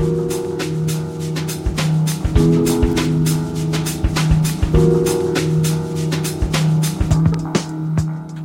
thank you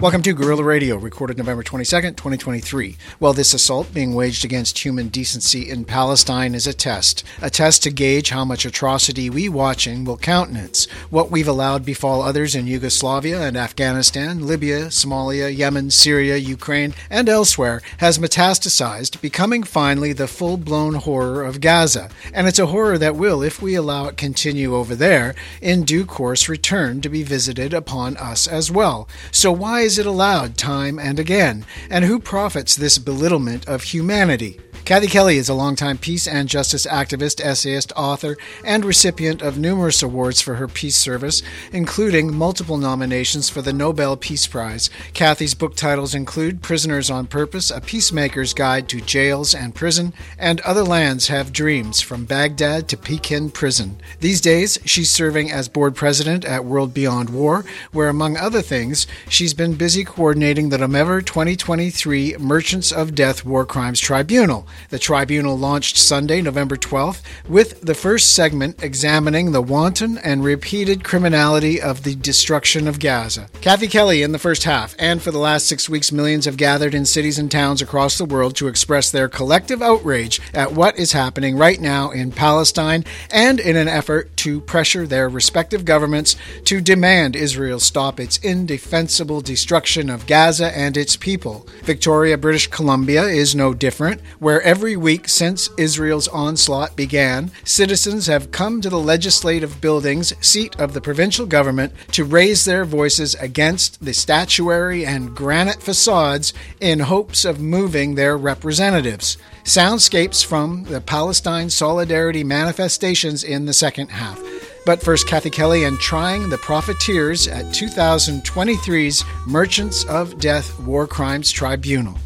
Welcome to Gorilla Radio, recorded November 22nd, 2023. Well, this assault being waged against human decency in Palestine is a test. A test to gauge how much atrocity we watching will countenance. What we've allowed befall others in Yugoslavia and Afghanistan, Libya, Somalia, Yemen, Syria, Ukraine, and elsewhere has metastasized, becoming finally the full blown horror of Gaza. And it's a horror that will, if we allow it continue over there, in due course return to be visited upon us as well. So why is it allowed time and again? And who profits this belittlement of humanity? Kathy Kelly is a longtime peace and justice activist, essayist, author, and recipient of numerous awards for her peace service, including multiple nominations for the Nobel Peace Prize. Kathy's book titles include Prisoners on Purpose, A Peacemaker's Guide to Jails and Prison, and Other Lands Have Dreams, From Baghdad to Pekin Prison. These days, she's serving as board president at World Beyond War, where, among other things, she's been busy coordinating the November 2023 Merchants of Death War Crimes Tribunal. The tribunal launched Sunday, November 12th, with the first segment examining the wanton and repeated criminality of the destruction of Gaza. Kathy Kelly in the first half, and for the last six weeks, millions have gathered in cities and towns across the world to express their collective outrage at what is happening right now in Palestine and in an effort to pressure their respective governments to demand Israel stop its indefensible destruction of Gaza and its people. Victoria, British Columbia is no different, where every week since Israel's onslaught began, citizens have come to the legislative buildings, seat of the provincial government, to raise their voices against the statuary and granite facades in hopes of moving their representatives. Soundscapes from the Palestine Solidarity manifestations in the second half. But first, Kathy Kelly and Trying the Profiteers at 2023's Merchants of Death War Crimes Tribunal.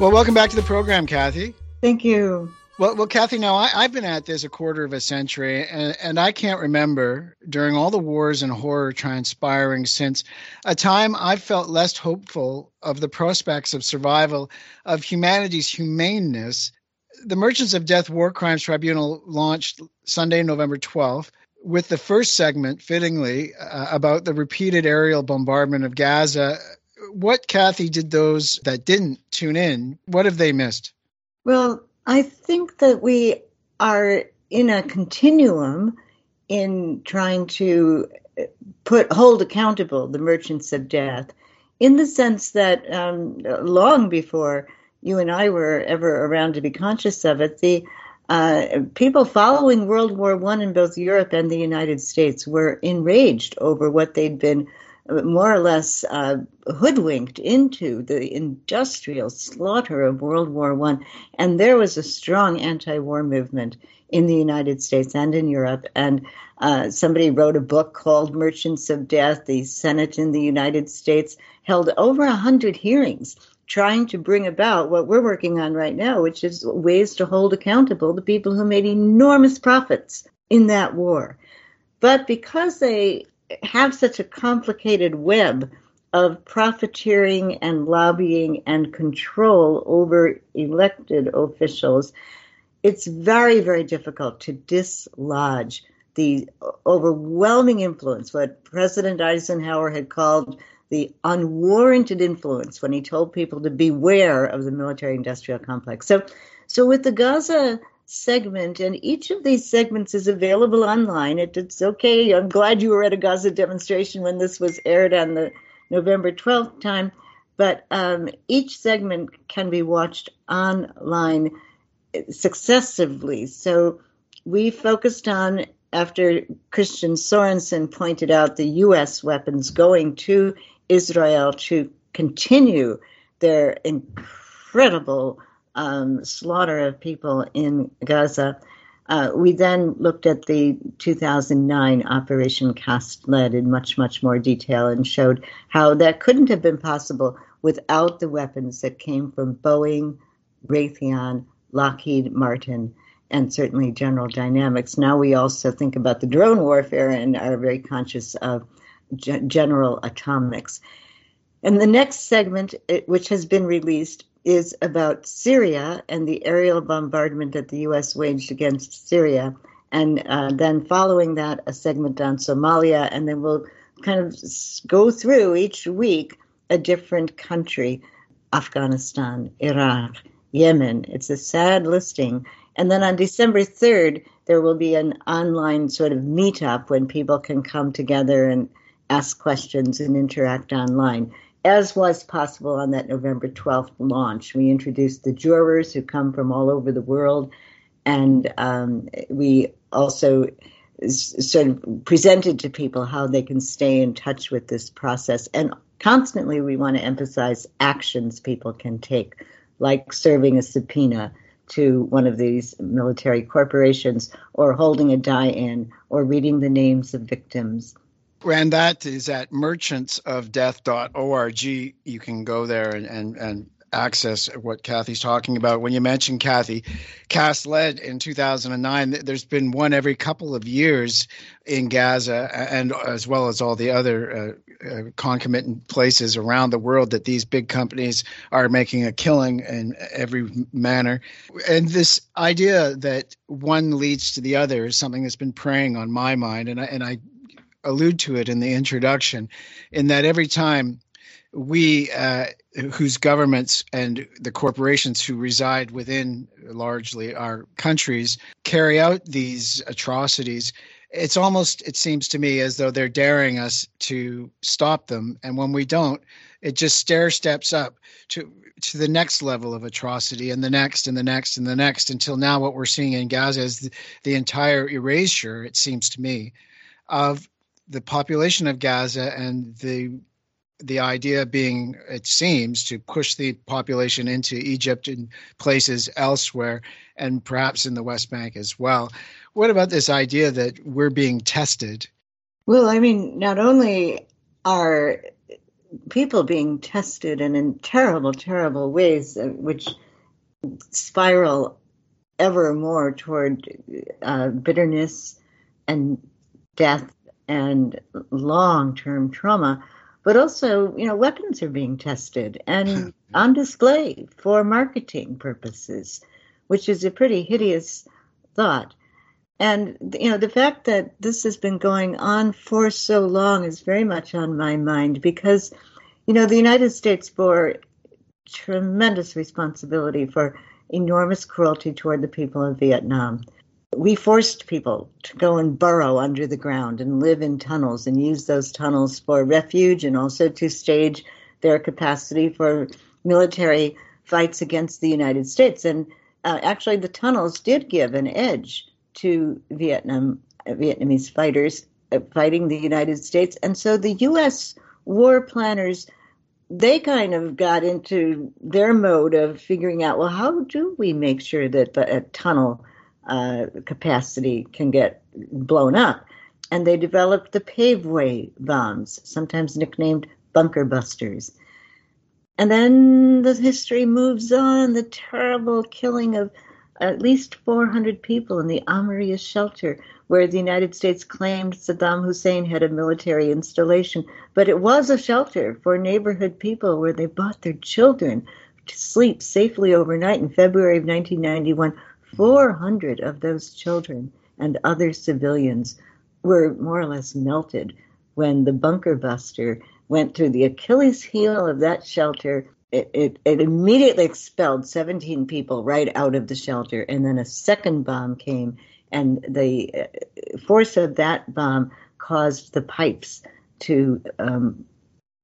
Well, welcome back to the program, Kathy. Thank you. Well, well, Kathy. Now I, have been at this a quarter of a century, and, and I can't remember during all the wars and horror transpiring since a time I felt less hopeful of the prospects of survival of humanity's humaneness. The Merchants of Death War Crimes Tribunal launched Sunday, November 12th, with the first segment, fittingly, uh, about the repeated aerial bombardment of Gaza what, Kathy, did those that didn't tune in, what have they missed? Well, I think that we are in a continuum in trying to put hold accountable the merchants of death in the sense that um, long before you and I were ever around to be conscious of it, the uh, people following World War One in both Europe and the United States were enraged over what they'd been more or less uh, hoodwinked into the industrial slaughter of World War One, and there was a strong anti-war movement in the United States and in Europe. And uh, somebody wrote a book called Merchants of Death. The Senate in the United States held over a hundred hearings trying to bring about what we're working on right now, which is ways to hold accountable the people who made enormous profits in that war. But because they have such a complicated web of profiteering and lobbying and control over elected officials, it's very, very difficult to dislodge the overwhelming influence, what President Eisenhower had called the unwarranted influence when he told people to beware of the military industrial complex. So, so with the Gaza segment, and each of these segments is available online. It, it's okay. I'm glad you were at a Gaza demonstration when this was aired on the November 12th time, but um, each segment can be watched online successively. So we focused on after Christian Sorensen pointed out the U.S. weapons going to Israel to continue their incredible um, slaughter of people in Gaza. Uh, we then looked at the 2009 Operation Cast Lead in much, much more detail and showed how that couldn't have been possible without the weapons that came from Boeing, Raytheon, Lockheed Martin, and certainly General Dynamics. Now we also think about the drone warfare and are very conscious of General Atomics. And the next segment, which has been released, is about Syria and the aerial bombardment that the U.S. waged against Syria. And uh, then following that, a segment on Somalia. And then we'll kind of go through each week a different country Afghanistan, Iraq, Yemen. It's a sad listing. And then on December 3rd, there will be an online sort of meetup when people can come together and ask questions and interact online as was possible on that November 12th launch. We introduced the jurors who come from all over the world, and um, we also sort of presented to people how they can stay in touch with this process. And constantly, we want to emphasize actions people can take, like serving a subpoena to one of these military corporations, or holding a die in, or reading the names of victims and that is at merchantsofdeath.org. You can go there and, and, and access what Kathy's talking about. When you mentioned Kathy, Cast Lead in 2009. There's been one every couple of years in Gaza, and as well as all the other uh, uh, concomitant places around the world that these big companies are making a killing in every manner. And this idea that one leads to the other is something that's been preying on my mind, and I, and I allude to it in the introduction, in that every time we, uh, whose governments and the corporations who reside within largely our countries, carry out these atrocities, it's almost, it seems to me, as though they're daring us to stop them. And when we don't, it just stair steps up to to the next level of atrocity and the next and the next and the next until now what we're seeing in Gaza is the, the entire erasure, it seems to me, of the population of Gaza and the the idea being, it seems, to push the population into Egypt and places elsewhere, and perhaps in the West Bank as well. What about this idea that we're being tested? Well, I mean, not only are people being tested and in terrible, terrible ways, uh, which spiral ever more toward uh, bitterness and death and long term trauma, but also, you know, weapons are being tested and on display for marketing purposes, which is a pretty hideous thought. And, you know, the fact that this has been going on for so long is very much on my mind because, you know, the United States bore tremendous responsibility for enormous cruelty toward the people of Vietnam we forced people to go and burrow under the ground and live in tunnels and use those tunnels for refuge and also to stage their capacity for military fights against the United States. And uh, actually, the tunnels did give an edge to Vietnam uh, Vietnamese fighters uh, fighting the United States, and so the U.S. war planners they kind of got into their mode of figuring out well how do we make sure that the tunnel uh, capacity can get blown up. And they developed the paveway bombs, sometimes nicknamed bunker busters. And then the history moves on the terrible killing of at least 400 people in the Amiriyah shelter, where the United States claimed Saddam Hussein had a military installation. But it was a shelter for neighborhood people where they brought their children to sleep safely overnight in February of 1991. 400 of those children and other civilians were more or less melted when the bunker buster went through the Achilles heel of that shelter. It, it, it, immediately expelled 17 people right out of the shelter, and then a second bomb came, and the uh, force of that bomb caused the pipes to um,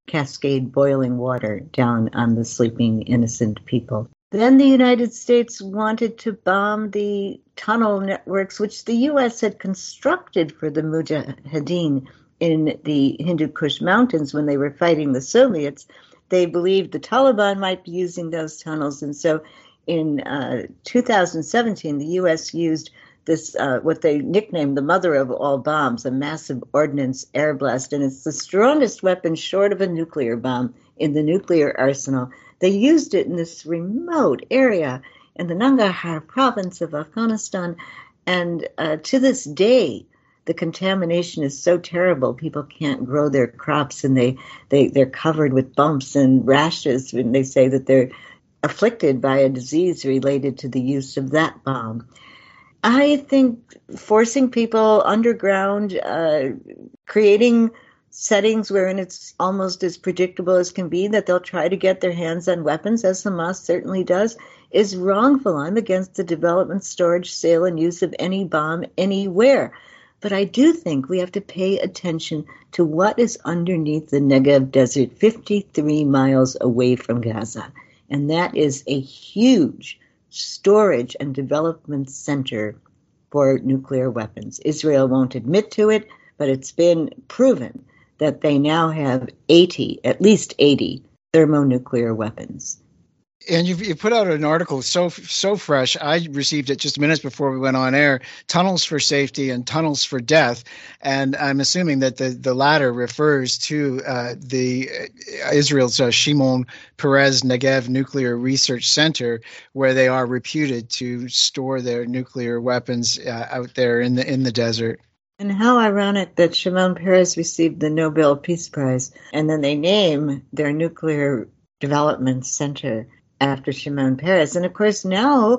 cascade boiling water down on the sleeping innocent people. Then the United States wanted to bomb the tunnel networks which the U.S. had constructed for the Mujahideen in the Hindu Kush Mountains when they were fighting the Soviets. They believed the Taliban might be using those tunnels, and so in uh, 2017, the U.S. used this uh, what they nicknamed the mother of all bombs, a massive ordnance air blast, and it's the strongest weapon short of a nuclear bomb in the nuclear arsenal. They used it in this remote area in the Nangarhar province of Afghanistan. And uh, to this day, the contamination is so terrible people can't grow their crops and they, they they're covered with bumps and rashes when they say that they're afflicted by a disease related to the use of that bomb i think forcing people underground uh, creating settings wherein it's almost as predictable as can be that they'll try to get their hands on weapons, as Hamas certainly does, is wrongful. I'm against the development, storage, sale, and use of any bomb anywhere. But I do think we have to pay attention to what is underneath the Negev desert, 53 miles away from Gaza. And that is a huge storage and development center for nuclear weapons. Israel won't admit to it, but it's been proven that they now have 80, at least 80 thermonuclear weapons. And you've, you put out an article so so fresh. I received it just minutes before we went on air. Tunnels for safety and tunnels for death, and I'm assuming that the, the latter refers to uh, the uh, Israel's uh, Shimon Peres Negev Nuclear Research Center, where they are reputed to store their nuclear weapons uh, out there in the in the desert. And how ironic that Shimon Peres received the Nobel Peace Prize, and then they name their nuclear development center after Shimon Peres. And of course, now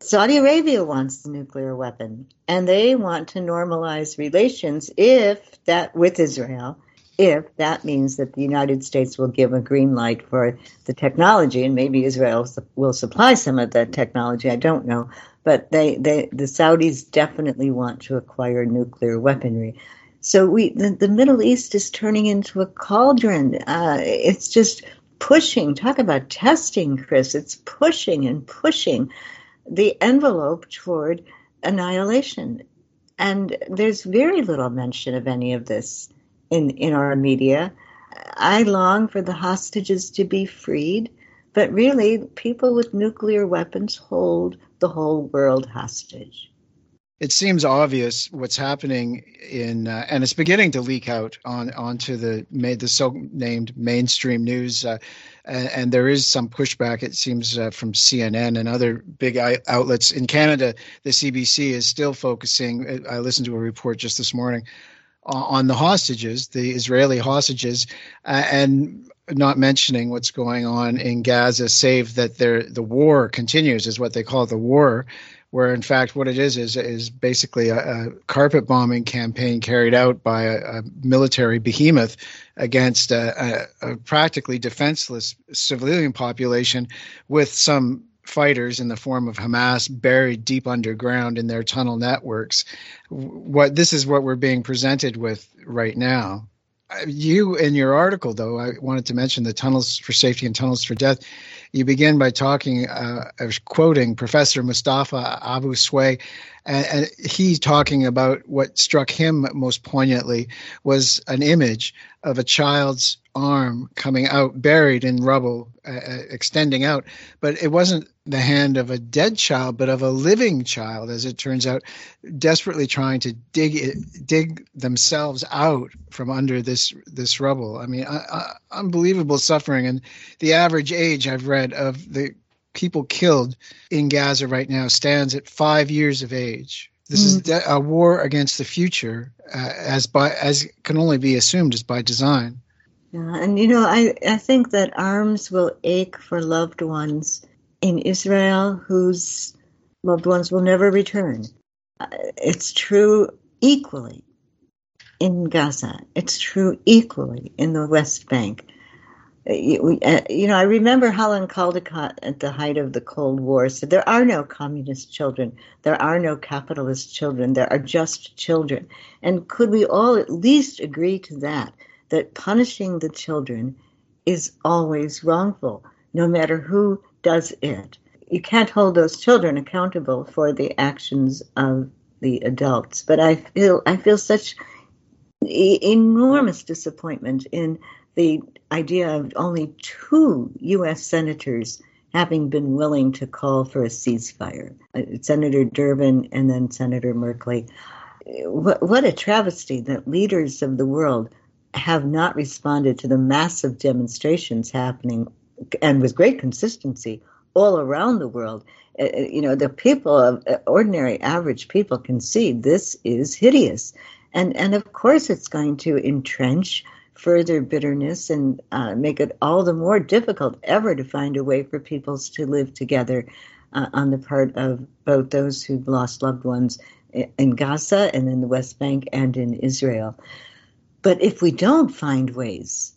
Saudi Arabia wants the nuclear weapon, and they want to normalize relations if that with Israel, if that means that the United States will give a green light for the technology, and maybe Israel will supply some of that technology. I don't know, but they, they the Saudis definitely want to acquire nuclear weaponry. So we the, the Middle East is turning into a cauldron. Uh, it's just pushing. Talk about testing, Chris. It's pushing and pushing the envelope toward annihilation. And there's very little mention of any of this in, in our media. I long for the hostages to be freed, but really, people with nuclear weapons hold the whole world hostage. It seems obvious what's happening in, uh, and it's beginning to leak out on onto the made the so-named mainstream news, uh, and, and, there is some pushback. It seems uh, from CNN and other big outlets in Canada. The CBC is still focusing. I listened to a report just this morning on the hostages, the Israeli hostages, uh, and not mentioning what's going on in Gaza, save that the war continues, is what they call the war, where in fact what it is is is basically a, a carpet bombing campaign carried out by a, a military behemoth against a, a, practically defenseless civilian population, with some fighters in the form of Hamas buried deep underground in their tunnel networks. What this is what we're being presented with right now you in your article though i wanted to mention the tunnels for safety and tunnels for death you begin by talking uh, quoting professor mustafa abu sway and, and he's talking about what struck him most poignantly was an image of a child's arm coming out buried in rubble uh, uh, extending out. But it wasn't the hand of a dead child but of a living child as it turns out desperately trying to dig it, dig themselves out from under this this rubble. I mean uh, uh, unbelievable suffering. And the average age i've read of the people killed in Gaza right now stands at five years of age. This mm-hmm. is a war against the future, uh, as by as can only be assumed as by design. Yeah, and you know, I I think that arms will ache for loved ones in Israel whose loved ones will never return. Uh, it's true equally in Gaza. It's true equally in the West Bank. Uh, you know, I remember Helen Caldicott at the height of the Cold War said, There are no communist children. There are no capitalist children. There are just children. And could we all at least agree to that? That punishing the children is always wrongful, no matter who does it. You can't hold those children accountable for the actions of the adults. But I feel I feel such enormous disappointment in the idea of only two U.S. senators having been willing to call for a ceasefire uh, Senator Durbin and then Senator Merkley. What, what a travesty that leaders of the world have not responded to the massive demonstrations happening and with great consistency all around the world, uh, uh you know, the people of uh, ordinary average people can see this is hideous. And, and of course, it's going to entrench further bitterness and uh, make it all the more difficult ever to find a way for peoples to live together uh, on the part of both those who've lost loved ones in Gaza and in the West Bank and in Israel. But if we don't find ways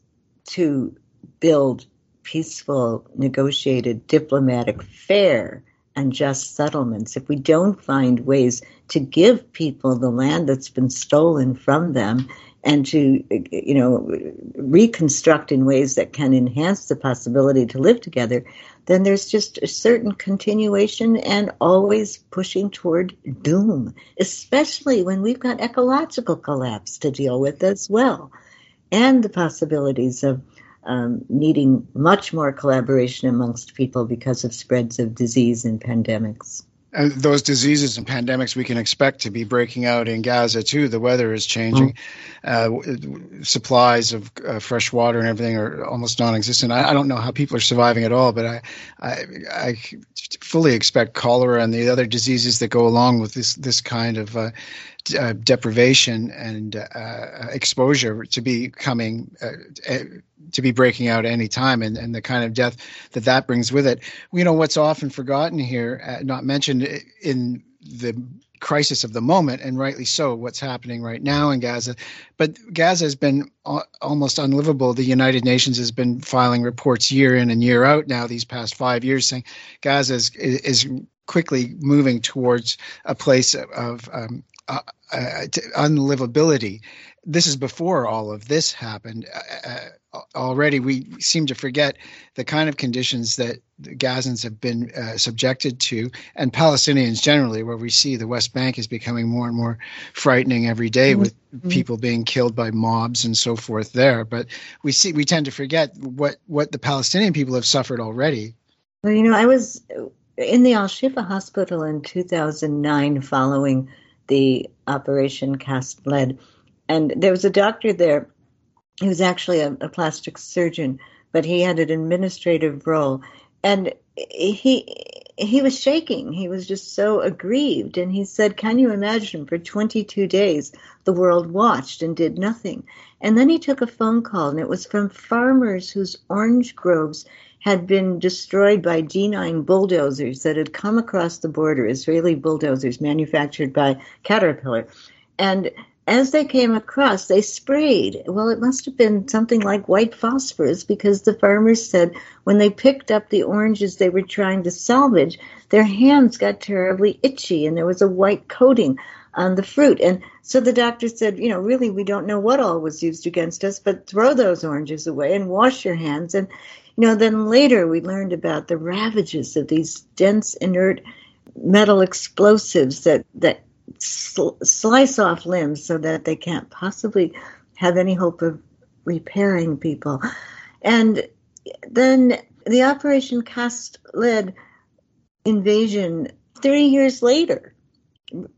to build peaceful, negotiated, diplomatic, fair, and just settlements, if we don't find ways to give people the land that's been stolen from them and to you know reconstruct in ways that can enhance the possibility to live together then there's just a certain continuation and always pushing toward doom especially when we've got ecological collapse to deal with as well and the possibilities of um, needing much more collaboration amongst people because of spreads of disease and pandemics. and those diseases and pandemics we can expect to be breaking out in Gaza too. The weather is changing. Mm. Uh, supplies of uh, fresh water and everything are almost non-existent. I, I, don't know how people are surviving at all, but I, I, I, fully expect cholera and the other diseases that go along with this this kind of uh, uh, deprivation and uh, exposure to be coming uh, eh, to be breaking out any time and, and the kind of death that that brings with it. You know what's often forgotten here uh, not mentioned in the crisis of the moment and rightly so what's happening right now in gaza. But gaza has been almost unlivable. The united nations has been filing reports year in and year out now these past five years saying gaza is, is quickly moving towards a place of um, uh, uh, unlivability. This is before all of this happened. Uh, uh, already, we seem to forget the kind of conditions that the Gazans have been uh, subjected to, and Palestinians generally, where we see the West Bank is becoming more and more frightening every day mm-hmm. with mm-hmm. people being killed by mobs and so forth there. But we see we tend to forget what what the Palestinian people have suffered already. Well, you know, I was in the Al Shifa hospital in 2009 following the Operation Cast Lead. And there was a doctor there he was actually a, a plastic surgeon, but he had an administrative role. And he he was shaking. He was just so aggrieved. And he said, Can you imagine for 22 days the world watched and did nothing? And then he took a phone call, and it was from farmers whose orange groves had been destroyed by D9 bulldozers that had come across the border, Israeli bulldozers manufactured by Caterpillar. And as they came across, they sprayed. Well, it must have been something like white phosphorus because the farmers said when they picked up the oranges they were trying to salvage, their hands got terribly itchy and there was a white coating on the fruit. And so the doctor said, you know, really, we don't know what all was used against us, but throw those oranges away and wash your hands. And you know, then later we learned about the ravages of these dense, inert metal explosives that that sl- slice off limbs so that they can't possibly have any hope of repairing people. And then the Operation Cast Lead invasion 30 years later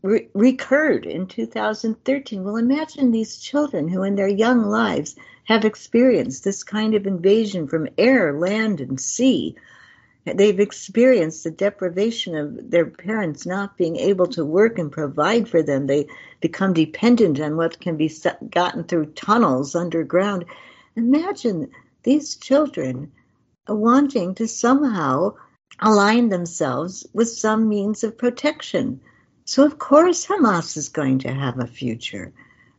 re- recurred in 2013. Well, imagine these children who, in their young lives, have experienced this kind of invasion from air, land, and sea. They've experienced the deprivation of their parents not being able to work and provide for them. They become dependent on what can be gotten through tunnels underground. Imagine these children wanting to somehow align themselves with some means of protection. So, of course, Hamas is going to have a future.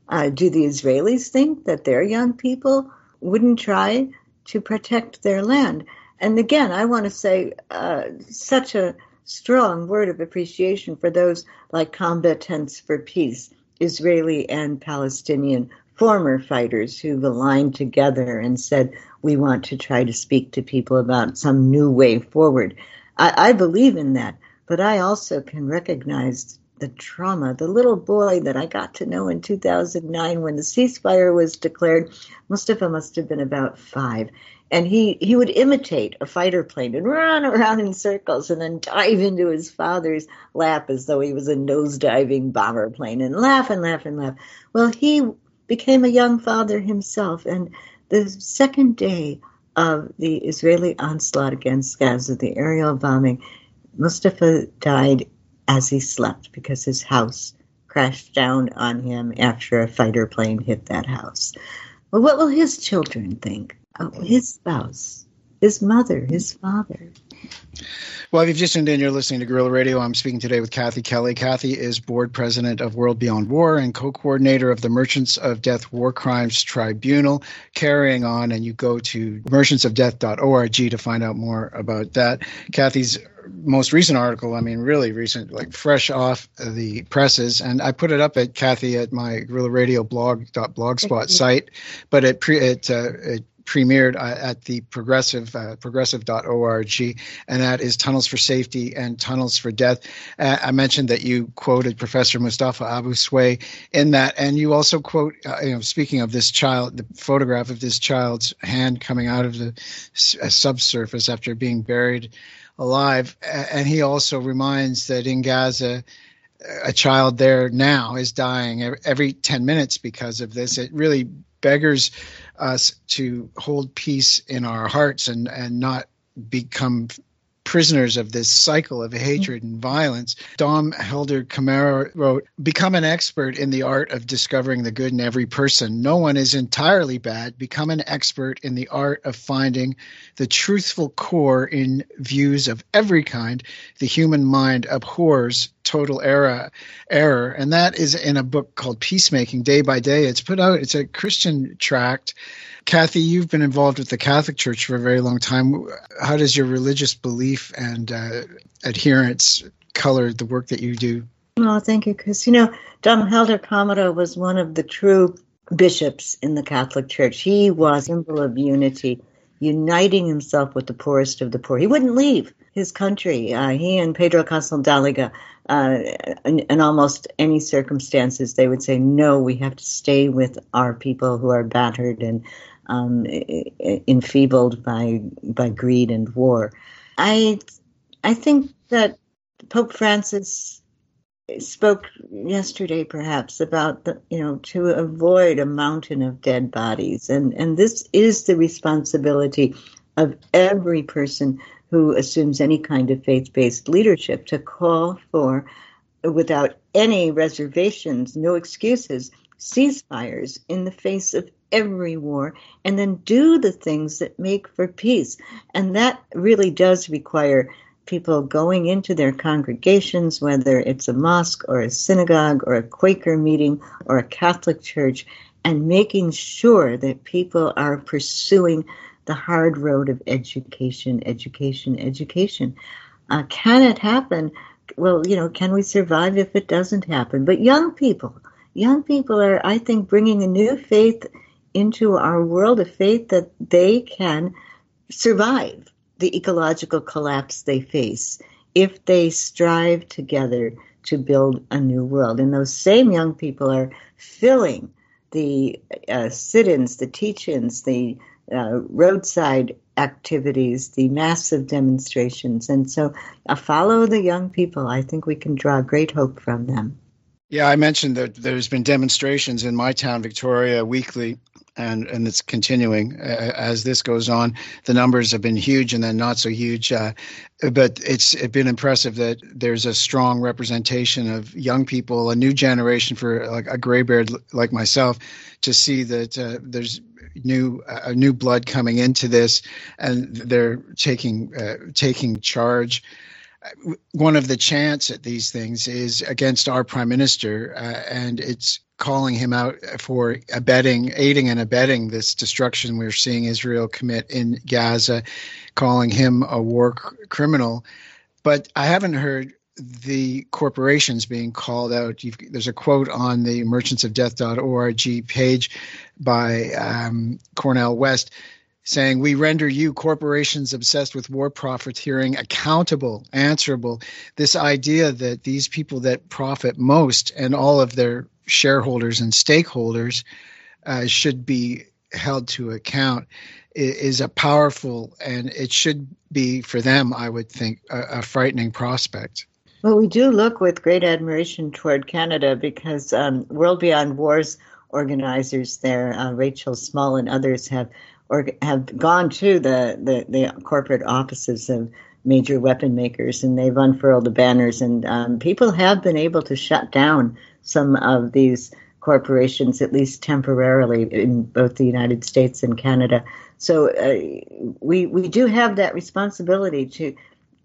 Uh, do the Israelis think that their young people wouldn't try to protect their land? And again, I want to say uh, such a strong word of appreciation for those like combatants for peace, Israeli and Palestinian former fighters who've aligned together and said, we want to try to speak to people about some new way forward. I, I believe in that, but I also can recognize the trauma. The little boy that I got to know in 2009 when the ceasefire was declared, Mustafa must have been about five. And he, he would imitate a fighter plane and run around in circles and then dive into his father's lap as though he was a nose-diving bomber plane and laugh and laugh and laugh. Well, he became a young father himself. And the second day of the Israeli onslaught against Gaza, the aerial bombing, Mustafa died as he slept because his house crashed down on him after a fighter plane hit that house. Well, what will his children think? Oh, his spouse, his mother, his father. Well, if you've just tuned in, you're listening to Gorilla Radio. I'm speaking today with Kathy Kelly. Kathy is board president of World Beyond War and co coordinator of the Merchants of Death War Crimes Tribunal. Carrying on, and you go to merchantsofdeath.org to find out more about that. Kathy's most recent article, I mean, really recent, like fresh off the presses. And I put it up at Kathy at my Gorilla Radio blog, blogspot site, but it, pre, it, uh, it premiered uh, at the progressive uh, progressive.org and that is tunnels for safety and tunnels for death. Uh, i mentioned that you quoted professor mustafa abu sway in that and you also quote uh, you know speaking of this child the photograph of this child's hand coming out of the uh, subsurface after being buried alive. And he also reminds that in gaza a child there now is dying every 10 minutes because of this. It really beggars us to hold peace in our hearts and and not become prisoners of this cycle of hatred and violence. Dom Helder Camara wrote, Become an expert in the art of discovering the good in every person. No one is entirely bad. Become an expert in the art of finding the truthful core in views of every kind. The human mind abhors total error error. And that is in a book called peacemaking day by day. It's put out it's a christian tract. Kathy you've been involved with the catholic church for a very long time. How does your religious belief and uh, adherence color the work that you do? Oh thank you because you know dom helder camara was one of the true bishops in the catholic church. He was symbol of unity uniting himself with the poorest of the poor. He wouldn't leave his country. Uh, he and Pedro Casaldaliga, uh, in, in, almost any circumstances, they would say, no, we have to stay with our people who are battered and um, enfeebled by by greed and war. I I think that Pope Francis spoke yesterday perhaps about the you know to avoid a mountain of dead bodies and and this is the responsibility of every person who assumes any kind of faith based leadership to call for, without any reservations, no excuses, ceasefires in the face of every war, and then do the things that make for peace. And that really does require people going into their congregations, whether it's a mosque or a synagogue or a Quaker meeting or a Catholic church, and making sure that people are pursuing the hard road of education, education, education. Uh, can it happen? Well, you know, can we survive if it doesn't happen? But young people, young people are, I think, bringing a new faith into our world, a faith that they can survive the ecological collapse they face if they strive together to build a new world. And those same young people are filling the uh, sit-ins, the teach-ins, the uh, roadside activities, the massive demonstrations. And so uh, follow the young people. I think we can draw great hope from them. Yeah, I mentioned that there's been demonstrations in my town, Victoria, weekly, and and it's continuing uh, as this goes on. The numbers have been huge and then not so huge, uh, but it's it's been impressive that there's a strong representation of young people, a new generation for like a graybeard like myself, to see that uh, there's new uh, new blood coming into this, and they're taking uh, taking charge. One of the chants at these things is against our prime minister, uh, and it's calling him out for abetting, aiding and abetting this destruction we're seeing Israel commit in Gaza, calling him a war criminal. But I haven't heard the corporations being called out. You've, there's a quote on the merchantsofdeath.org page by um, Cornel West saying, We render you, corporations obsessed with war profiteering, accountable, answerable. This idea that these people that profit most and all of their shareholders and stakeholders uh, should be held to account is a powerful and it should be for them, I would think, a, a frightening prospect. Well, we do look with great admiration toward Canada because um, World Beyond Wars organizers there, uh, Rachel Small and others, have or have gone to the, the, the corporate offices of major weapon makers and they've unfurled the banners and um, people have been able to shut down some of these corporations at least temporarily in both the United States and Canada. So uh, we we do have that responsibility to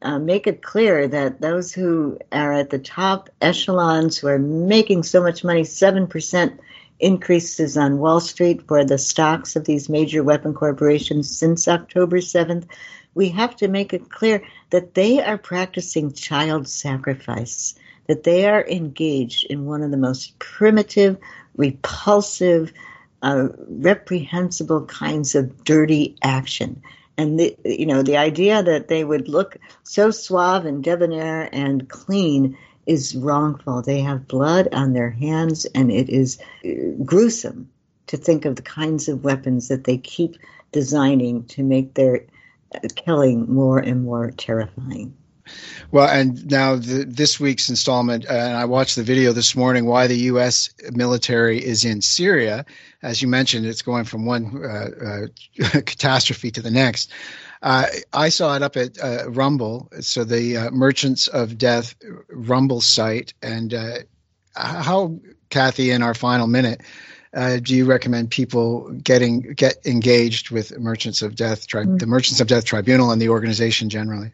uh, make it clear that those who are at the top echelons who are making so much money, seven percent increases on Wall Street for the stocks of these major weapon corporations since October 7th we have to make it clear that they are practicing child sacrifice, that they are engaged in one of the most primitive, repulsive, uh, reprehensible kinds of dirty action. And the, you know the idea that they would look so suave and debonair and clean is wrongful. They have blood on their hands, and it is uh, gruesome to think of the kinds of weapons that they keep designing to make their killing more and more terrifying. Well, and now the, this week's installment, uh, and I watched the video this morning why the U.S. military is in Syria. As you mentioned, it's going from one uh, uh, catastrophe to the next. Uh, I saw it up at uh, Rumble, so the uh, Merchants of Death Rumble site. And how, Kathy, in our final minute, uh, do you recommend people getting get engaged with Merchants of Death, tri- mm-hmm. the Merchants of Death Tribunal, and the organization generally?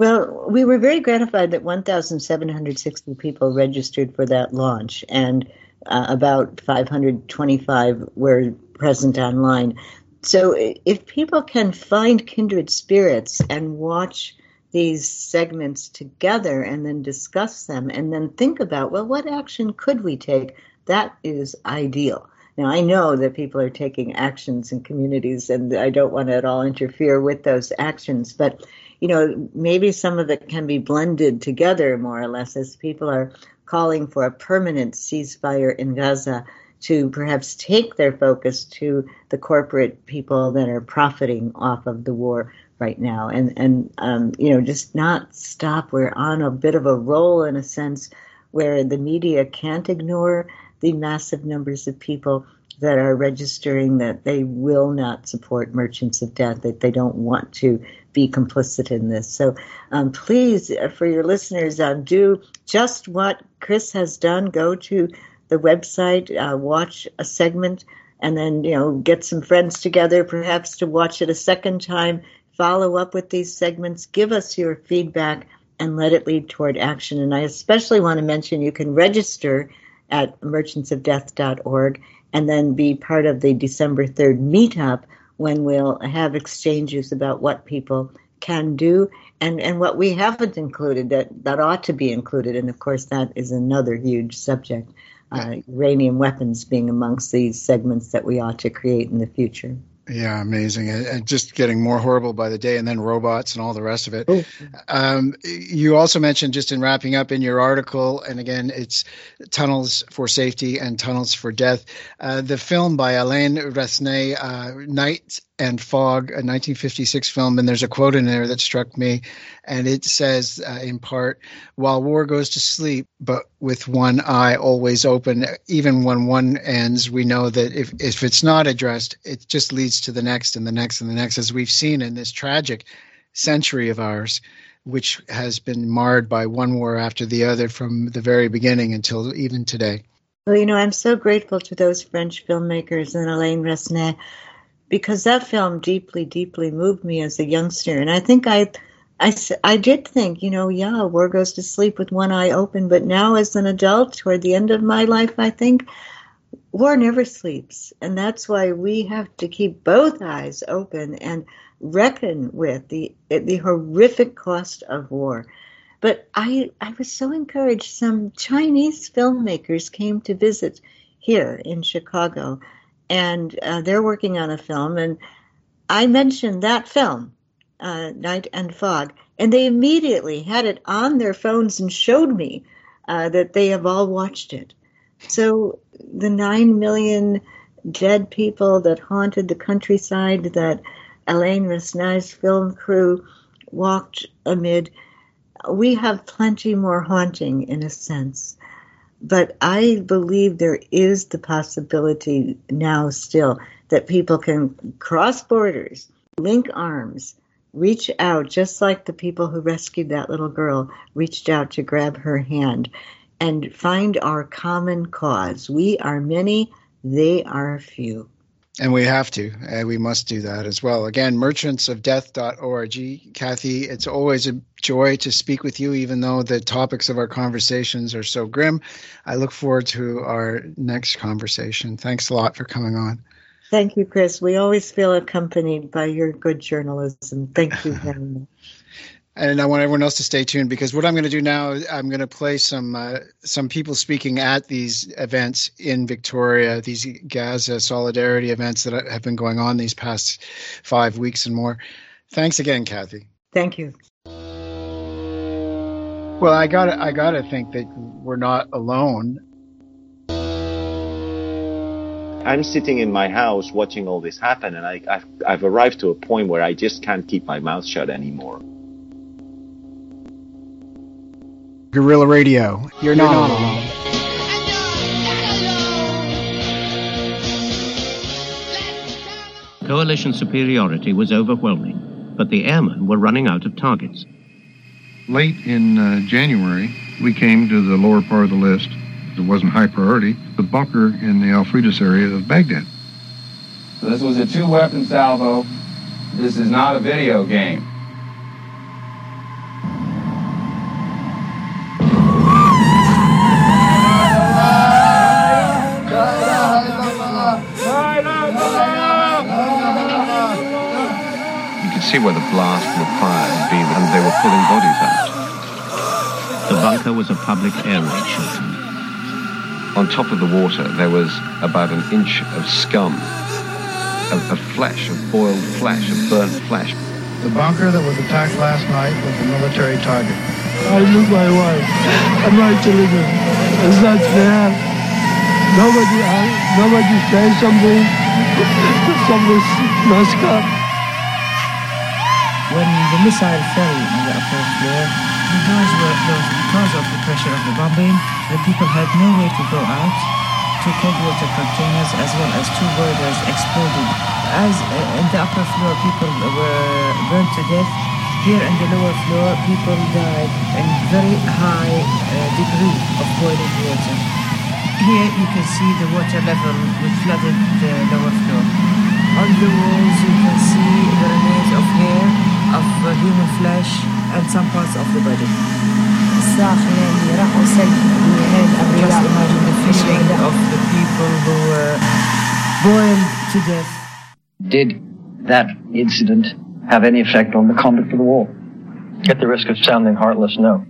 Well, we were very gratified that 1,760 people registered for that launch, and uh, about 525 were present online. So, if people can find kindred spirits and watch these segments together and then discuss them and then think about, well, what action could we take? That is ideal. Now, I know that people are taking actions in communities, and I don't want to at all interfere with those actions, but you know, maybe some of it can be blended together more or less as people are calling for a permanent ceasefire in Gaza to perhaps take their focus to the corporate people that are profiting off of the war right now. And and um, you know just not stop. We're on a bit of a roll in a sense where the media can't ignore the massive numbers of people that are registering that they will not support merchants of death, that they don't want to be complicit in this. So um, please, uh, for your listeners, uh, do just what Chris has done. Go to the website, uh, watch a segment, and then you know get some friends together, perhaps to watch it a second time. Follow up with these segments. Give us your feedback and let it lead toward action. And I especially want to mention you can register at merchantsofdeath.org and then be part of the December 3rd meetup when we'll have exchanges about what people can do and, and what we haven't included that, that ought to be included. And of course, that is another huge subject. Uh, uranium weapons being amongst these segments that we ought to create in the future. Yeah, amazing, and just getting more horrible by the day, and then robots and all the rest of it. Um, you also mentioned, just in wrapping up in your article, and again, it's tunnels for safety and tunnels for death. Uh, the film by Alain Resnais, uh, Night and Fog, a 1956 film, and there's a quote in there that struck me, and it says, uh, in part, "While war goes to sleep, but with one eye always open, even when one ends, we know that if if it's not addressed, it just leads to the next and the next and the next, as we've seen in this tragic century of ours." Which has been marred by one war after the other from the very beginning until even today. Well, you know, I'm so grateful to those French filmmakers and Alain Resnais because that film deeply, deeply moved me as a youngster. And I think I, I, I did think, you know, yeah, war goes to sleep with one eye open. But now, as an adult, toward the end of my life, I think war never sleeps. And that's why we have to keep both eyes open and reckon with the, the horrific cost of war. But I, I was so encouraged. Some Chinese filmmakers came to visit here in Chicago and uh, they're working on a film. And I mentioned that film, uh, Night and Fog, and they immediately had it on their phones and showed me uh, that they have all watched it. So the nine million dead people that haunted the countryside that Alain Resnais' film crew walked amid, we have plenty more haunting in a sense but I believe there is the possibility now still that people can cross borders, link arms, reach out, just like the people who rescued that little girl reached out to grab her hand and find our common cause. We are many, they are few. And we have to. and we must do that as well. Again, merchantsofdeath.org. Kathy, it's always a joy to speak with you, even though the topics of our conversations are so grim. I look forward to our next conversation. Thanks a lot for coming on. Thank you, Chris. We always feel accompanied by your good journalism. Thank you very much. and I want everyone else to stay tuned because what I'm going to do now, I'm going to play some uh, some people speaking at these events in Victoria, these Gaza solidarity events that have been going on these past five weeks and more. Thanks again, Kathy. Thank you. Well, I got I got to think that we're not alone I'm sitting in my house watching all this happen, and I, have I've arrived to a point where I just can't keep my mouth shut anymore. Gorilla Radio, you're, you're not, not alone. Coalition superiority was overwhelming, but the airmen were running out of targets. Late in uh, January, we came to the lower part of the list it wasn't high priority, the bunker in the Al Freitas area of Baghdad. This was a two-weapon salvo. This is not a video game. See where the blast from the fire had been, and they were pulling bodies out. The bunker was a public air raid shelter on top of the water, there was about an inch of scum, of, of flesh, of boiled flesh, of burnt flesh. The bunker that was attacked last night was a military target. I lose my wife and my children. It's not fair. Nobody, nobody says something. Something messed up. Missile fell on the upper floor, the doors were closed because of the pressure of the bombing. The people had no way to go out. Two cold water containers as well as two boilers exploded. As uh, in the upper floor, people were burned to death. Here in the lower floor, people died in very high uh, degree of boiling water. Here you can see the water level which flooded the lower floor. On the walls you can see the remains of hair, of uh, human flesh, and some parts of the body. Just imagine the feeling of the people who were boiled to death. Did that incident have any effect on the conduct of the war? At the risk of sounding heartless, no.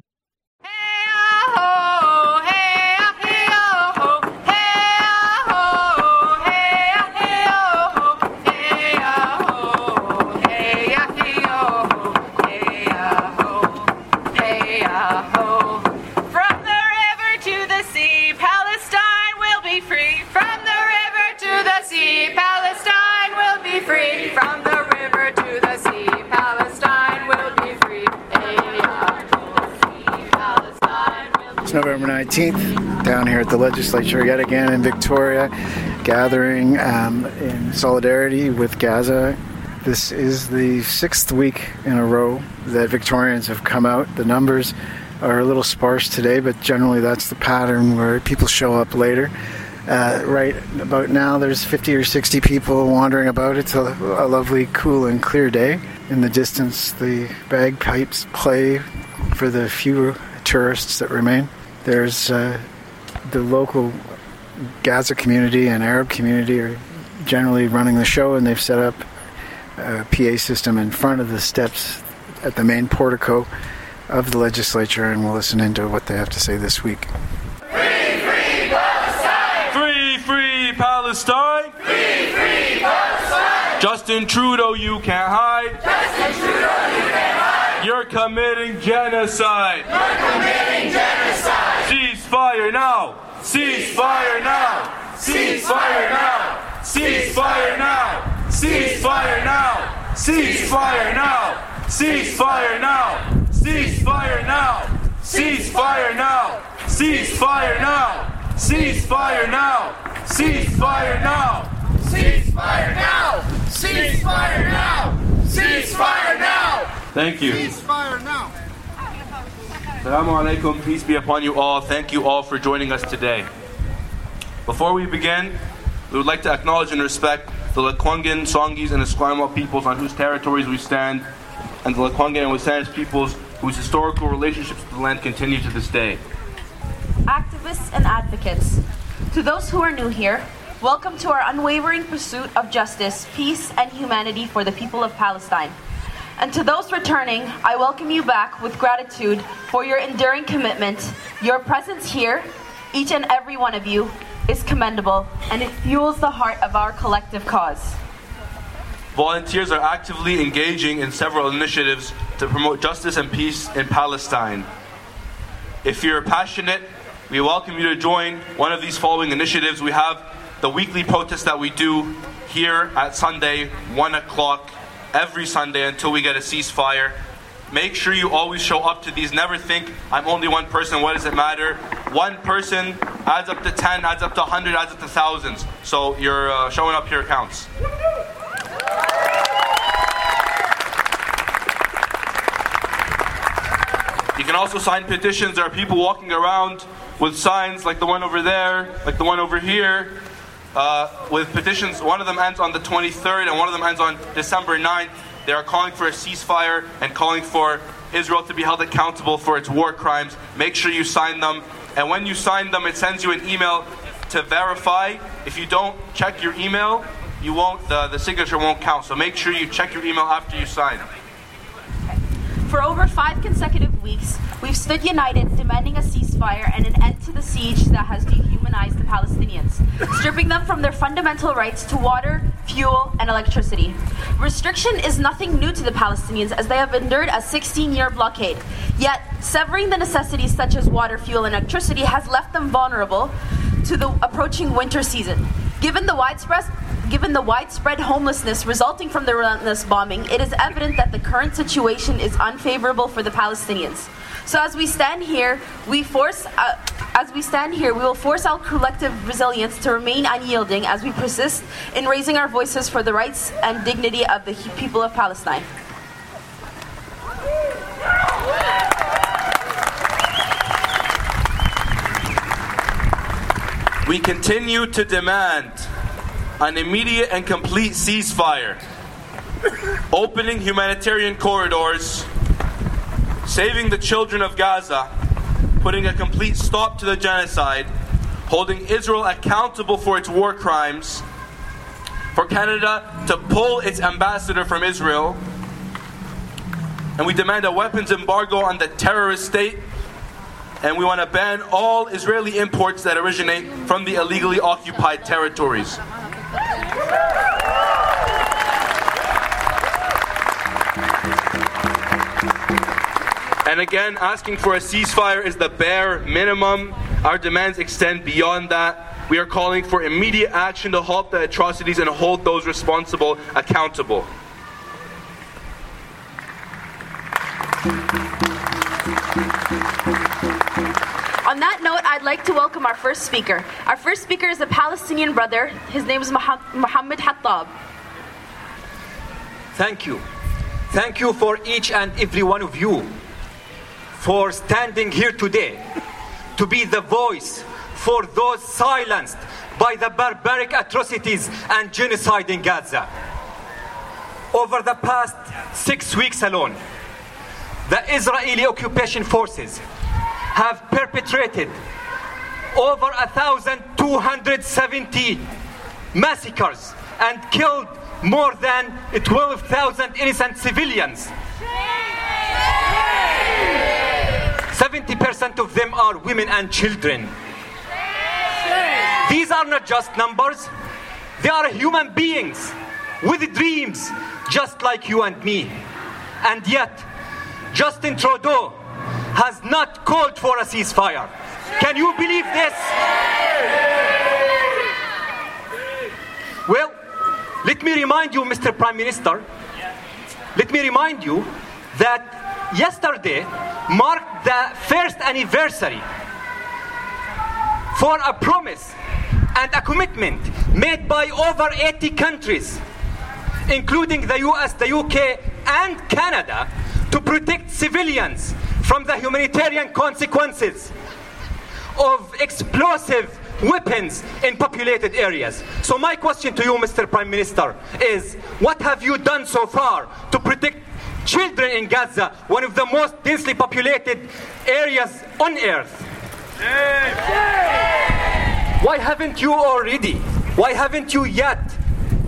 November 19th, down here at the legislature yet again in Victoria, gathering um, in solidarity with Gaza. This is the sixth week in a row that Victorians have come out. The numbers are a little sparse today, but generally that's the pattern where people show up later. Uh, right about now, there's 50 or 60 people wandering about. It's a, a lovely, cool, and clear day. In the distance, the bagpipes play for the few tourists that remain. There's uh, the local Gaza community and Arab community are generally running the show, and they've set up a PA system in front of the steps at the main portico of the legislature, and we'll listen into what they have to say this week. Free, free Palestine! Free, free Palestine! Free, free Palestine! Justin Trudeau, you can't hide! Justin Trudeau, you can't hide! You're committing genocide! You're committing genocide! Ceasefire now! Ceasefire now! Ceasefire now! Ceasefire now! Ceasefire now! Ceasefire now! Ceasefire now! Ceasefire now! Ceasefire now! Ceasefire now! Ceasefire now! Ceasefire now! Ceasefire now! Ceasefire now! Ceasefire now! Thank you. Ceasefire now! Assalamu alaikum, peace be upon you all. Thank you all for joining us today. Before we begin, we would like to acknowledge and respect the Lekwungen, Songhees, and Esquimalt peoples on whose territories we stand, and the Lekwungen and Wasanich peoples whose historical relationships with the land continue to this day. activists, and advocates. To those who are new here, welcome to our unwavering pursuit of justice, peace, and humanity for the people of Palestine. And to those returning, I welcome you back with gratitude for your enduring commitment. Your presence here, each and every one of you, is commendable, and it fuels the heart of our collective cause. Volunteers are actively engaging in several initiatives to promote justice and peace in Palestine. If you're passionate, we welcome you to join one of these following initiatives. We have the weekly protest that we do here at Sunday, 1 o'clock, every Sunday until we get a ceasefire. Make sure you always show up to these. Never think, I'm only one person, what does it matter? One person adds up to 10, adds up to 100, adds up to thousands. So you're uh, showing up here counts. You can also sign petitions. There are people walking around with signs like the one over there, like the one over here, uh, with petitions. One of them ends on the 23rd and one of them ends on December 9th. They are calling for a ceasefire and calling for Israel to be held accountable for its war crimes. Make sure you sign them. And when you sign them, it sends you an email to verify. If you don't check your email, you won't. The, the signature won't count. So make sure you check your email after you sign. For over five consecutive weeks, we've stood united demanding a ceasefire and an end to the siege that has dehumanized the Palestinians, stripping them from their fundamental rights to water, fuel, and electricity. Restriction is nothing new to the Palestinians as they have endured a 16 year blockade. Yet, severing the necessities such as water, fuel, and electricity has left them vulnerable to the approaching winter season. Given the widespread Given the widespread homelessness resulting from the relentless bombing, it is evident that the current situation is unfavorable for the Palestinians. So as we stand here, we force uh, as we stand here, we will force our collective resilience to remain unyielding as we persist in raising our voices for the rights and dignity of the people of Palestine. We continue to demand an immediate and complete ceasefire, opening humanitarian corridors, saving the children of Gaza, putting a complete stop to the genocide, holding Israel accountable for its war crimes, for Canada to pull its ambassador from Israel, and we demand a weapons embargo on the terrorist state and we want to ban all Israeli imports that originate from the illegally occupied territories. And again, asking for a ceasefire is the bare minimum. Our demands extend beyond that. We are calling for immediate action to halt the atrocities and hold those responsible accountable. On that note, I'd like to welcome our first speaker. Our first speaker is a Palestinian brother. His name is Mohammed Hattab. Thank you. Thank you for each and every one of you for standing here today to be the voice for those silenced by the barbaric atrocities and genocide in Gaza. Over the past six weeks alone, the Israeli occupation forces have perpetrated over 1,270 massacres and killed more than 12,000 innocent civilians. 70% of them are women and children. These are not just numbers, they are human beings with dreams just like you and me. And yet, Justin Trudeau has not called for a ceasefire. Can you believe this? Well, let me remind you, Mr. Prime Minister, let me remind you that yesterday marked the first anniversary for a promise and a commitment made by over 80 countries, including the US, the UK, and Canada, to protect civilians from the humanitarian consequences of explosive weapons in populated areas. So, my question to you, Mr. Prime Minister, is what have you done so far to protect children in Gaza, one of the most densely populated areas on earth? Why haven't you already? Why haven't you yet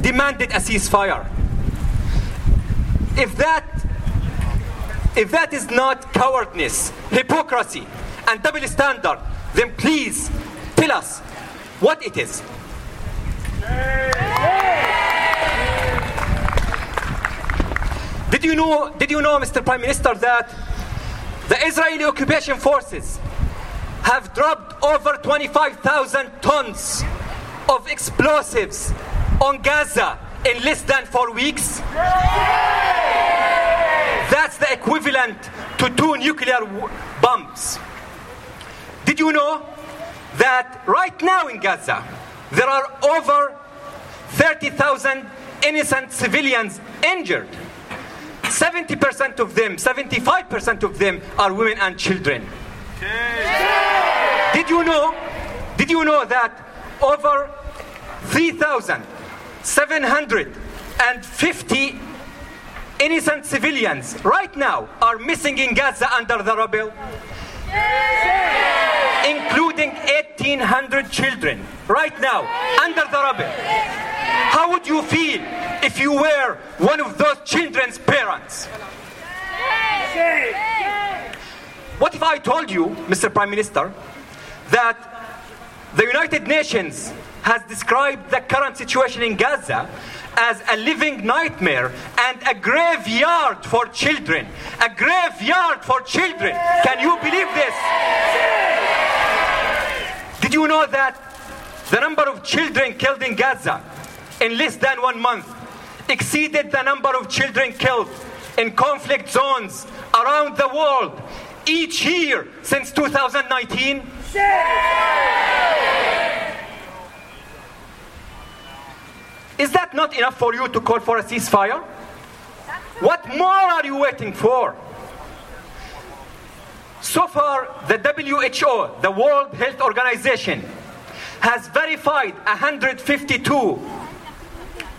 demanded a ceasefire? If that if that is not cowardness, hypocrisy, and double standard, then please tell us what it is. Did you know, did you know, Mr. Prime Minister, that the Israeli occupation forces have dropped over 25,000 tons of explosives on Gaza in less than four weeks? That's the equivalent to two nuclear bombs. Did you know that right now in Gaza there are over 30,000 innocent civilians injured? 70% of them, 75% of them are women and children. Did you know? Did you know that over 3,750 innocent civilians right now are missing in Gaza under the rubble? Including 1,800 children right now under the rubble. How would you feel if you were one of those children's parents? What if I told you, Mr. Prime Minister, that the United Nations has described the current situation in Gaza as a living nightmare and a graveyard for children. A graveyard for children. Can you believe this? Did you know that the number of children killed in Gaza in less than one month exceeded the number of children killed in conflict zones around the world each year since 2019? Is that not enough for you to call for a ceasefire? What more are you waiting for? So far, the WHO, the World Health Organization, has verified 152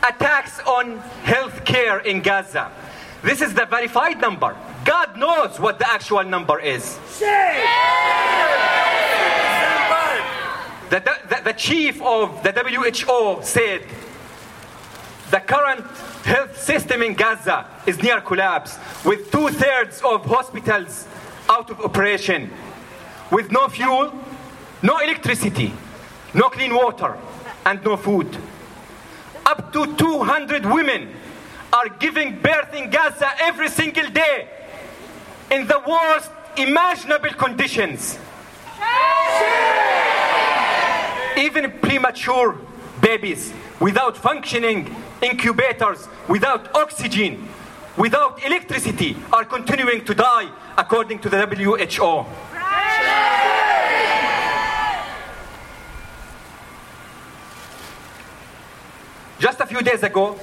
attacks on health care in Gaza. This is the verified number. God knows what the actual number is. The, the, the chief of the WHO said the current health system in Gaza is near collapse, with two thirds of hospitals out of operation, with no fuel, no electricity, no clean water, and no food. Up to 200 women are giving birth in Gaza every single day in the worst imaginable conditions. Even premature babies without functioning incubators, without oxygen, without electricity are continuing to die according to the WHO. Just a few days ago,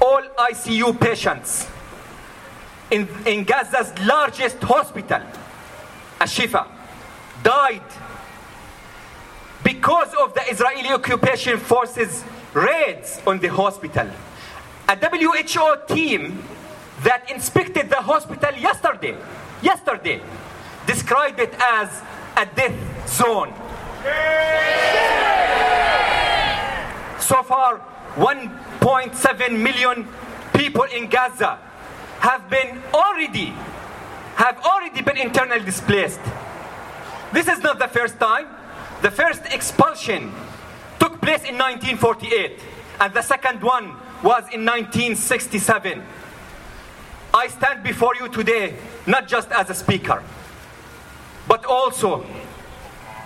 all ICU patients in, in Gaza's largest hospital, Ashifa, died because of the Israeli occupation forces' raids on the hospital. A WHO team that inspected the hospital yesterday, yesterday, described it as a death zone. So far, 1.7 million people in Gaza have been already have already been internally displaced. This is not the first time. The first expulsion took place in 1948, and the second one was in 1967. I stand before you today not just as a speaker, but also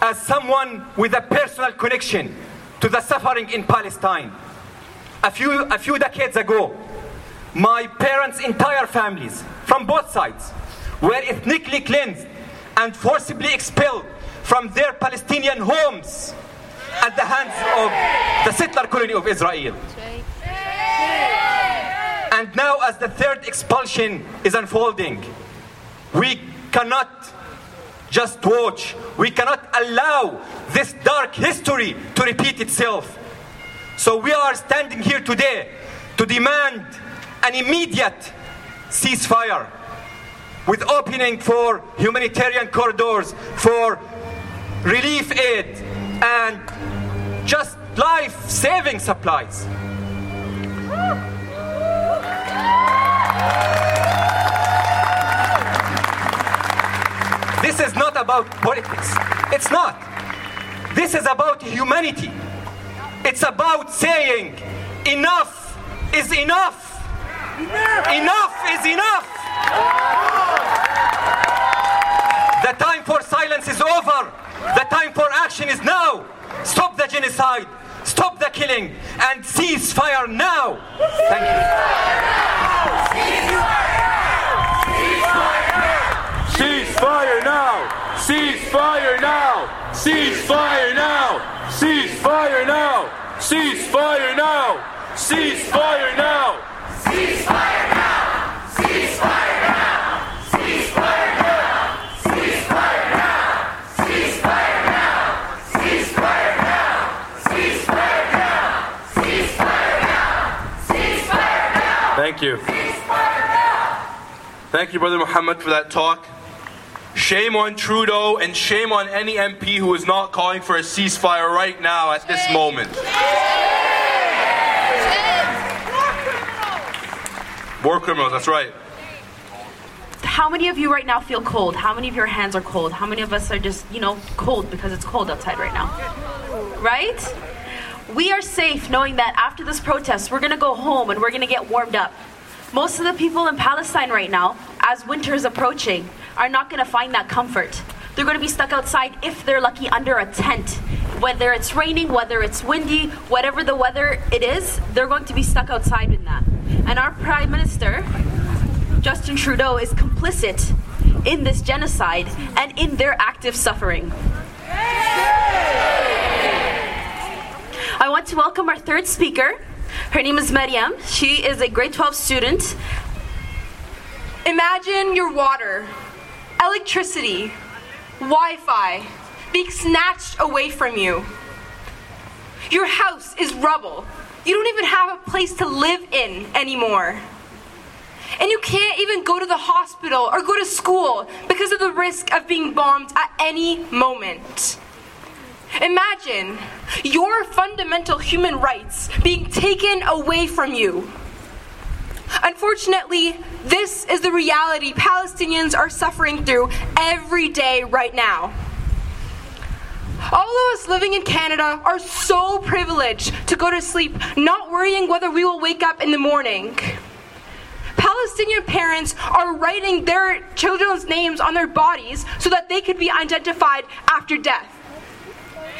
as someone with a personal connection to the suffering in Palestine. A few, a few decades ago, my parents' entire families, from both sides, were ethnically cleansed and forcibly expelled from their Palestinian homes at the hands of the settler colony of Israel. And now, as the third expulsion is unfolding, we cannot just watch. We cannot allow this dark history to repeat itself. So we are standing here today to demand an immediate ceasefire with opening for humanitarian corridors, for relief aid, and just life saving supplies. This is not about politics. It's not. This is about humanity. It's about saying enough is enough. Enough is enough. The time for silence is over. The time for action is now. Stop the genocide. Stop the killing and cease fire now. Thank Cease fire now! Cease fire now! Cease fire now! Cease fire now! Cease fire now! Cease fire now! Cease fire now! Cease fire now! Cease fire now! Cease fire now! Cease fire now! Cease now! Thank you. Thank you, Brother Muhammad, for that talk. Shame on Trudeau and shame on any MP who is not calling for a ceasefire right now at this moment. War criminals, that's right. How many of you right now feel cold? How many of your hands are cold? How many of us are just, you know, cold because it's cold outside right now? Right? We are safe knowing that after this protest, we're going to go home and we're going to get warmed up. Most of the people in Palestine right now, as winter is approaching, are not going to find that comfort. They're going to be stuck outside if they're lucky under a tent. Whether it's raining, whether it's windy, whatever the weather it is, they're going to be stuck outside in that. And our Prime Minister, Justin Trudeau, is complicit in this genocide and in their active suffering. I want to welcome our third speaker. Her name is Mariam. She is a grade 12 student. Imagine your water, electricity, Wi Fi being snatched away from you. Your house is rubble. You don't even have a place to live in anymore. And you can't even go to the hospital or go to school because of the risk of being bombed at any moment. Imagine your fundamental human rights being taken away from you. Unfortunately, this is the reality Palestinians are suffering through every day right now. All of us living in Canada are so privileged to go to sleep not worrying whether we will wake up in the morning. Palestinian parents are writing their children's names on their bodies so that they could be identified after death.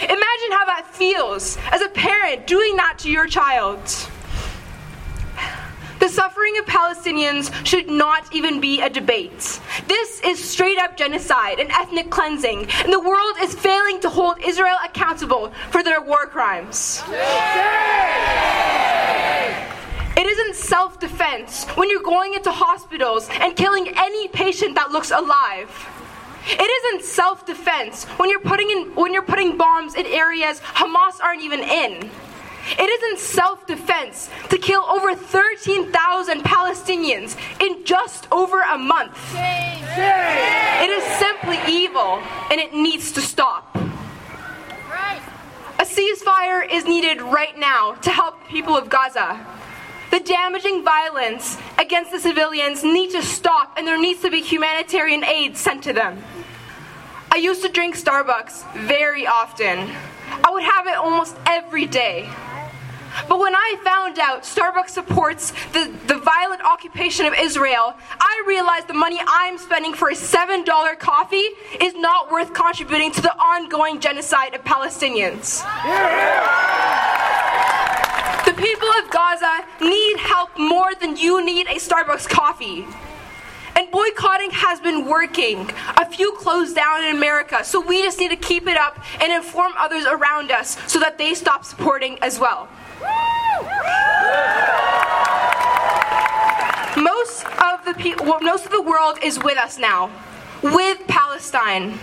Imagine how that feels as a parent doing that to your child. The suffering of Palestinians should not even be a debate. This is straight up genocide and ethnic cleansing, and the world is failing to hold Israel accountable for their war crimes. It isn't self defense when you're going into hospitals and killing any patient that looks alive. It isn't self-defense when you're putting in when you're putting bombs in areas Hamas aren't even in. It isn't self-defense to kill over 13,000 Palestinians in just over a month. It is simply evil and it needs to stop. A ceasefire is needed right now to help the people of Gaza. The damaging violence against the civilians needs to stop and there needs to be humanitarian aid sent to them. I used to drink Starbucks very often. I would have it almost every day. But when I found out Starbucks supports the, the violent occupation of Israel, I realized the money I'm spending for a $7 coffee is not worth contributing to the ongoing genocide of Palestinians. The people of Gaza need help more than you need a Starbucks coffee. And boycotting has been working. A few closed down in America, so we just need to keep it up and inform others around us so that they stop supporting as well. Most of the people, most of the world is with us now, with Palestine.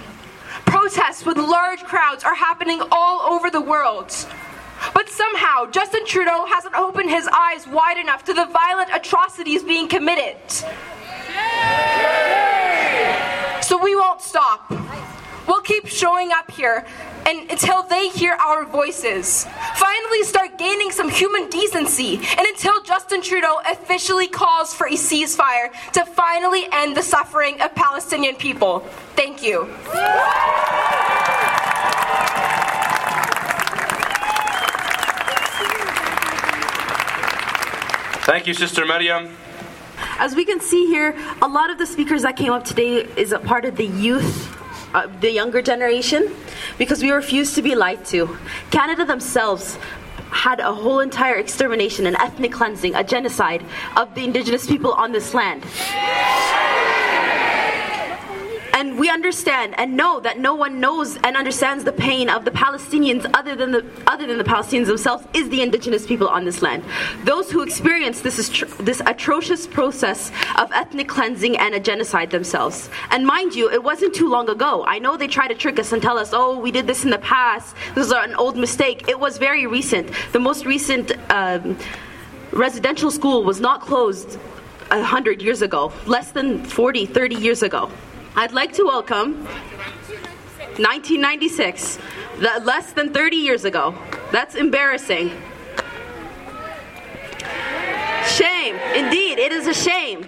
Protests with large crowds are happening all over the world. But somehow, Justin Trudeau hasn't opened his eyes wide enough to the violent atrocities being committed. So we won't stop. We'll keep showing up here and until they hear our voices. Finally start gaining some human decency and until Justin Trudeau officially calls for a ceasefire to finally end the suffering of Palestinian people. Thank you. Thank you, Sister Maryam. As we can see here, a lot of the speakers that came up today is a part of the youth, uh, the younger generation, because we refuse to be lied to. Canada themselves had a whole entire extermination, an ethnic cleansing, a genocide of the indigenous people on this land. And we understand and know that no one knows and understands the pain of the Palestinians other than the other than the Palestinians themselves is the indigenous people on this land. Those who experience this this atrocious process of ethnic cleansing and a genocide themselves. And mind you, it wasn't too long ago. I know they try to trick us and tell us, "Oh, we did this in the past. This is an old mistake." It was very recent. The most recent um, residential school was not closed 100 years ago, less than 40, 30 years ago. I'd like to welcome 1996, the, less than 30 years ago. That's embarrassing. Shame. Indeed, it is a shame.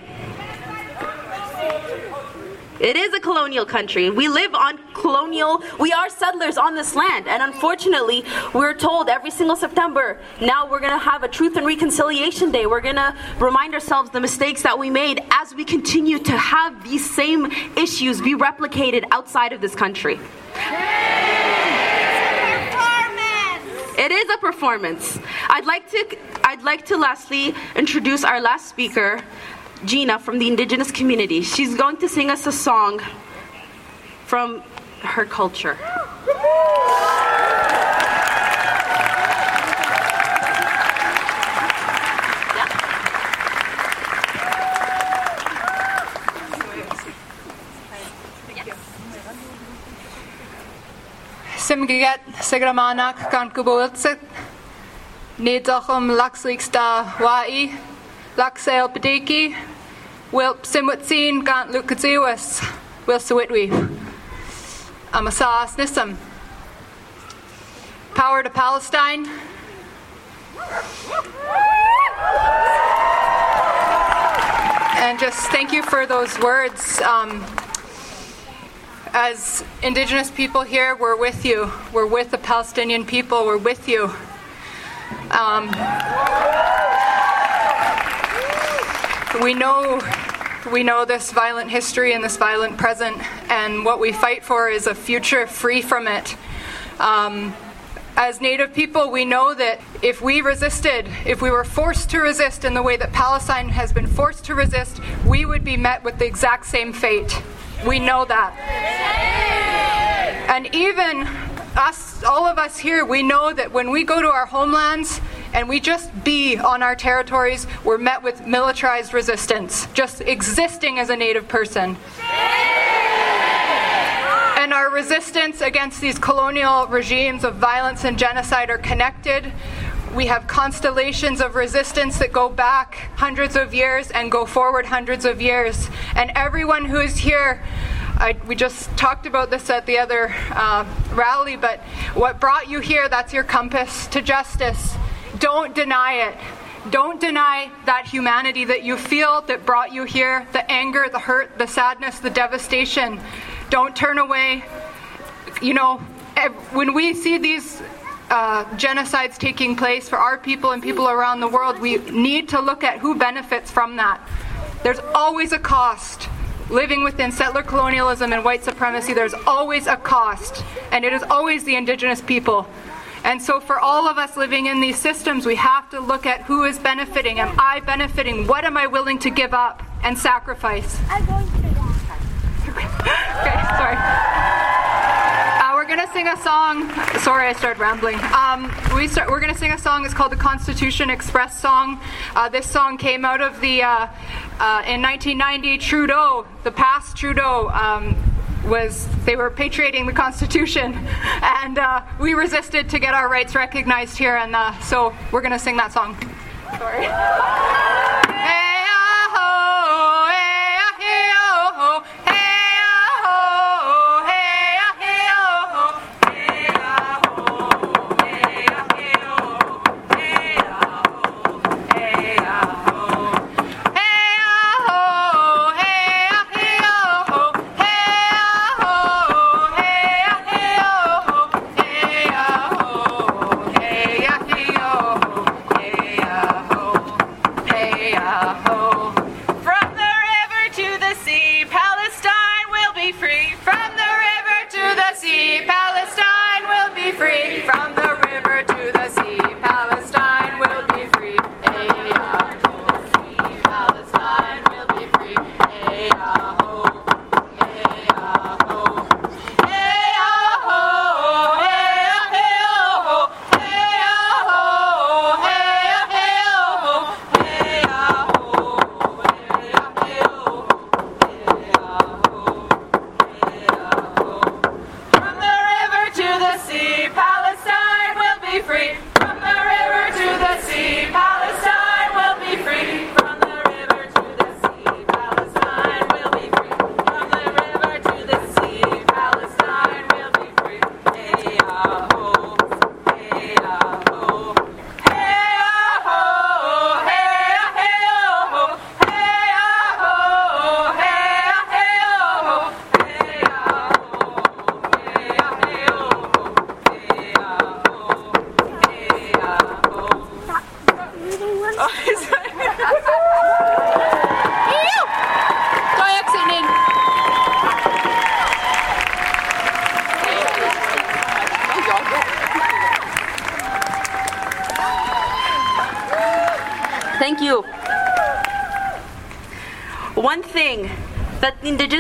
It is a colonial country. We live on colonial, we are settlers on this land. And unfortunately, we're told every single September, now we're going to have a Truth and Reconciliation Day. We're going to remind ourselves the mistakes that we made as we continue to have these same issues be replicated outside of this country. It is a performance. I'd like to I'd like to lastly introduce our last speaker, Gina from the indigenous community. She's going to sing us a song from her culture. Simgiget Sigramanak gan Gubultsit Nidachum Laxlix da Wai Laxail Padiki Wilp Simwitsin Gant Lukaziwas Wil Sawitwi Amasas Nisam Power to Palestine And just thank you for those words. Um, as Indigenous people here, we're with you. We're with the Palestinian people. We're with you. Um, we know we know this violent history and this violent present, and what we fight for is a future free from it. Um, as Native people, we know that if we resisted, if we were forced to resist in the way that Palestine has been forced to resist, we would be met with the exact same fate. We know that. And even us, all of us here, we know that when we go to our homelands and we just be on our territories, we're met with militarized resistance, just existing as a native person. And our resistance against these colonial regimes of violence and genocide are connected. We have constellations of resistance that go back hundreds of years and go forward hundreds of years. And everyone who is here, I, we just talked about this at the other uh, rally, but what brought you here, that's your compass to justice. Don't deny it. Don't deny that humanity that you feel that brought you here the anger, the hurt, the sadness, the devastation. Don't turn away. You know, when we see these uh, genocides taking place for our people and people around the world, we need to look at who benefits from that. There's always a cost. Living within settler colonialism and white supremacy, there's always a cost, and it is always the indigenous people. And so, for all of us living in these systems, we have to look at who is benefiting. Am I benefiting? What am I willing to give up? and sacrifice. I'm going to time. Okay, sorry. Uh, we're gonna sing a song. Sorry, I started rambling. Um, we start. We're gonna sing a song. It's called the Constitution Express song. Uh, this song came out of the uh, uh, in 1990. Trudeau, the past Trudeau. Um, was they were patriating the Constitution, and uh, we resisted to get our rights recognized here, and uh, so we're gonna sing that song. Sorry.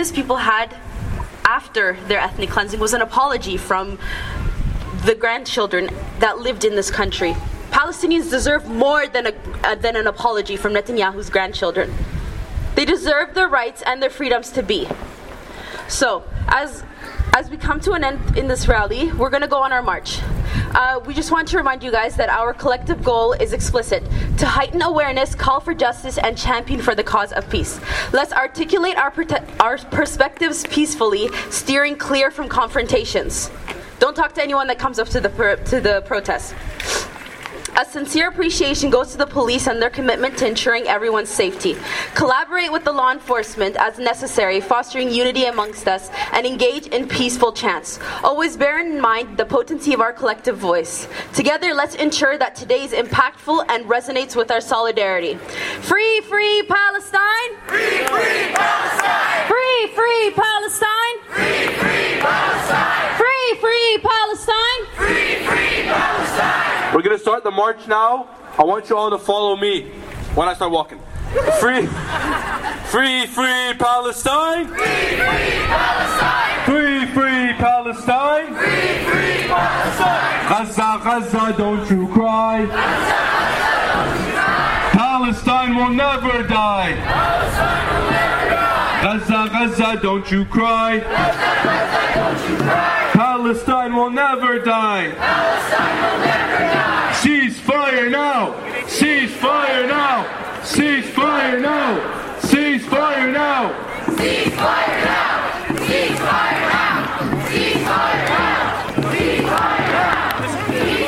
indigenous people had after their ethnic cleansing was an apology from the grandchildren that lived in this country. Palestinians deserve more than, a, uh, than an apology from Netanyahu's grandchildren. They deserve their rights and their freedoms to be. So, as as we come to an end in this rally, we're going to go on our march. Uh, we just want to remind you guys that our collective goal is explicit to heighten awareness, call for justice, and champion for the cause of peace. Let's articulate our, prote- our perspectives peacefully, steering clear from confrontations. Don't talk to anyone that comes up to the, pro- to the protest. A sincere appreciation goes to the police and their commitment to ensuring everyone's safety. Collaborate with the law enforcement as necessary, fostering unity amongst us, and engage in peaceful chants. Always bear in mind the potency of our collective voice. Together, let's ensure that today is impactful and resonates with our solidarity. Free, free Palestine! Free, free Palestine! Free, free Palestine! Free, free Palestine! Free, free Palestine! Free, free Palestine! We're gonna start the march now. I want you all to follow me when I start walking. Free, free, free Palestine. Free, free Palestine. Free, free Palestine. Free, free Palestine. Gaza, Gaza, don't you cry. Palestine will never die. Gaza, Gaza, don't you cry. Palestine will never die. Cease fire now! Cease fire now! Cease fire now! Cease fire now! Cease fire now! Cease fire now! Cease fire now! Cease fire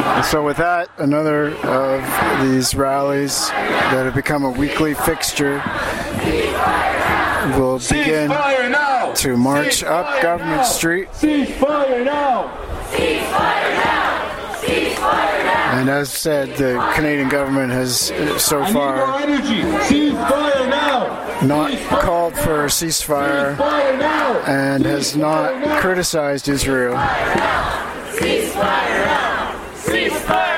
now! So, with that, another of these rallies that have become a weekly fixture will begin to march Cease up fire Government now! Street. Cease fire now! Cease fire now! And as said, the Canadian government has so far not called for a ceasefire and has not criticized Israel. Ceasefire now! Ceasefire!